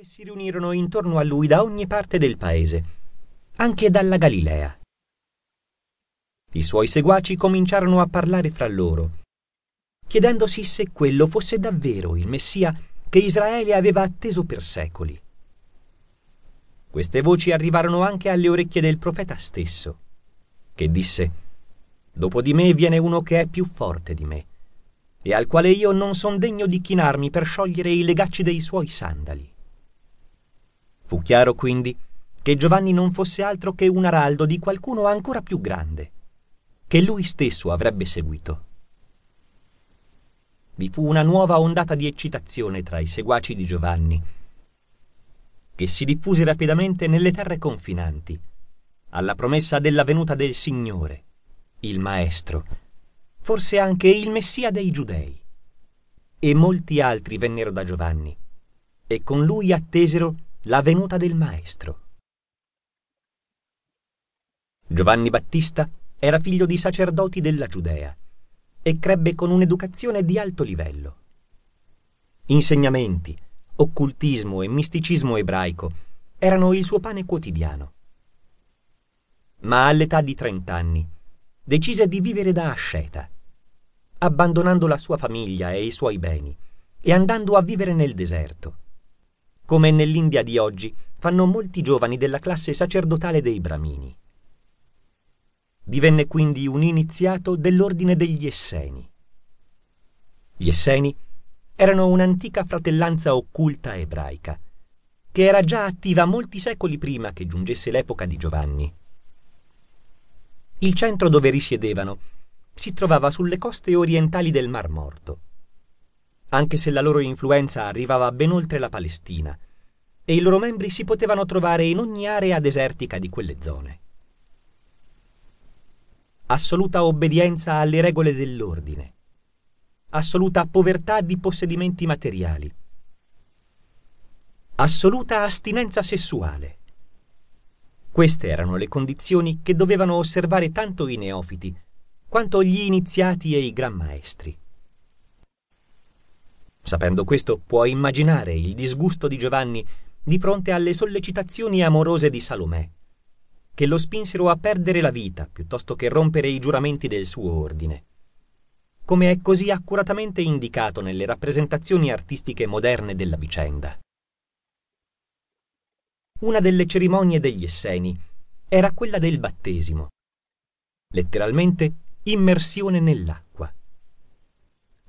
che si riunirono intorno a lui da ogni parte del paese, anche dalla Galilea. I suoi seguaci cominciarono a parlare fra loro, chiedendosi se quello fosse davvero il Messia che Israele aveva atteso per secoli. Queste voci arrivarono anche alle orecchie del profeta stesso, che disse, Dopo di me viene uno che è più forte di me, e al quale io non son degno di chinarmi per sciogliere i legacci dei suoi sandali. Fu chiaro quindi che Giovanni non fosse altro che un araldo di qualcuno ancora più grande, che lui stesso avrebbe seguito. Vi fu una nuova ondata di eccitazione tra i seguaci di Giovanni, che si diffuse rapidamente nelle terre confinanti, alla promessa della venuta del Signore, il Maestro, forse anche il Messia dei Giudei. E molti altri vennero da Giovanni, e con lui attesero la venuta del Maestro. Giovanni Battista era figlio di sacerdoti della Giudea e crebbe con un'educazione di alto livello. Insegnamenti, occultismo e misticismo ebraico erano il suo pane quotidiano. Ma all'età di trent'anni decise di vivere da asceta, abbandonando la sua famiglia e i suoi beni e andando a vivere nel deserto, come nell'India di oggi fanno molti giovani della classe sacerdotale dei Bramini. Divenne quindi un iniziato dell'ordine degli Esseni. Gli Esseni erano un'antica fratellanza occulta ebraica, che era già attiva molti secoli prima che giungesse l'epoca di Giovanni. Il centro dove risiedevano si trovava sulle coste orientali del Mar Morto, anche se la loro influenza arrivava ben oltre la Palestina, e i loro membri si potevano trovare in ogni area desertica di quelle zone. Assoluta obbedienza alle regole dell'ordine, assoluta povertà di possedimenti materiali, assoluta astinenza sessuale, queste erano le condizioni che dovevano osservare tanto i neofiti quanto gli iniziati e i gran maestri. Sapendo questo, puoi immaginare il disgusto di Giovanni di fronte alle sollecitazioni amorose di Salomè, che lo spinsero a perdere la vita piuttosto che rompere i giuramenti del suo ordine, come è così accuratamente indicato nelle rappresentazioni artistiche moderne della vicenda. Una delle cerimonie degli Esseni era quella del battesimo, letteralmente immersione nell'acqua,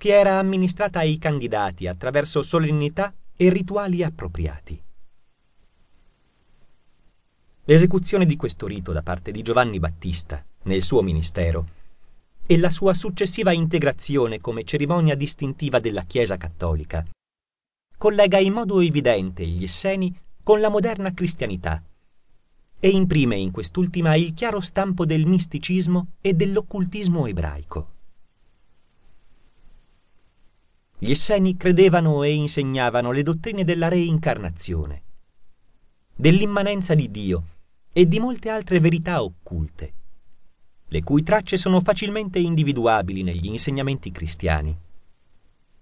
che era amministrata ai candidati attraverso solennità e rituali appropriati. L'esecuzione di questo rito da parte di Giovanni Battista nel suo ministero e la sua successiva integrazione come cerimonia distintiva della Chiesa cattolica collega in modo evidente gli Esseni con la moderna cristianità e imprime in quest'ultima il chiaro stampo del misticismo e dell'occultismo ebraico. Gli Esseni credevano e insegnavano le dottrine della reincarnazione, dell'immanenza di Dio e di molte altre verità occulte, le cui tracce sono facilmente individuabili negli insegnamenti cristiani,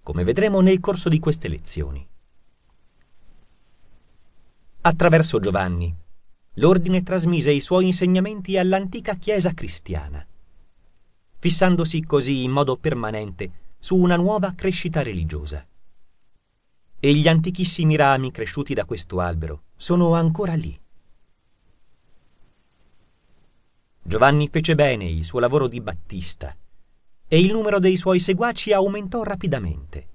come vedremo nel corso di queste lezioni. Attraverso Giovanni, l'ordine trasmise i suoi insegnamenti all'antica Chiesa cristiana, fissandosi così in modo permanente su una nuova crescita religiosa. E gli antichissimi rami cresciuti da questo albero sono ancora lì. Giovanni fece bene il suo lavoro di battista e il numero dei suoi seguaci aumentò rapidamente.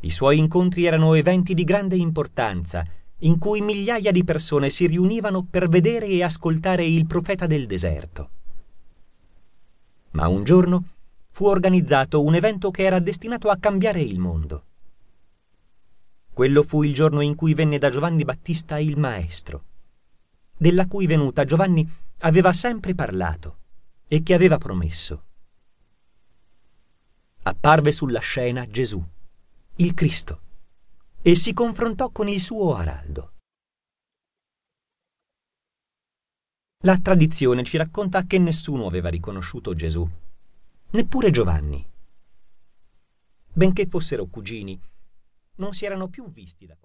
I suoi incontri erano eventi di grande importanza, in cui migliaia di persone si riunivano per vedere e ascoltare il profeta del deserto. Ma un giorno fu organizzato un evento che era destinato a cambiare il mondo. Quello fu il giorno in cui venne da Giovanni Battista il Maestro, della cui venuta Giovanni aveva sempre parlato e che aveva promesso. Apparve sulla scena Gesù il Cristo, e si confrontò con il suo araldo. La tradizione ci racconta che nessuno aveva riconosciuto Gesù, neppure Giovanni. Benché fossero cugini, non si erano più visti da quando